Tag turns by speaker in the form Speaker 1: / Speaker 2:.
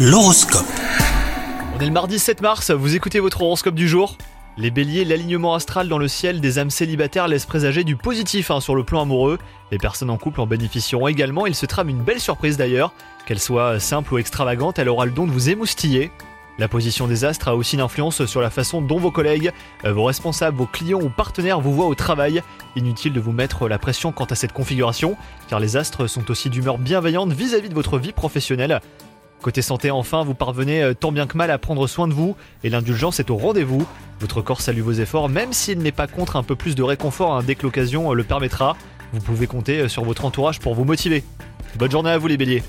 Speaker 1: L'horoscope.
Speaker 2: On est le mardi 7 mars, vous écoutez votre horoscope du jour? Les béliers, l'alignement astral dans le ciel des âmes célibataires laisse présager du positif hein, sur le plan amoureux. Les personnes en couple en bénéficieront également. Il se trame une belle surprise d'ailleurs. Qu'elle soit simple ou extravagante, elle aura le don de vous émoustiller. La position des astres a aussi une influence sur la façon dont vos collègues, euh, vos responsables, vos clients ou partenaires vous voient au travail. Inutile de vous mettre la pression quant à cette configuration, car les astres sont aussi d'humeur bienveillante vis-à-vis de votre vie professionnelle. Côté santé, enfin, vous parvenez euh, tant bien que mal à prendre soin de vous et l'indulgence est au rendez-vous. Votre corps salue vos efforts, même s'il n'est pas contre un peu plus de réconfort hein, dès que l'occasion euh, le permettra. Vous pouvez compter sur votre entourage pour vous motiver. Bonne journée à vous les béliers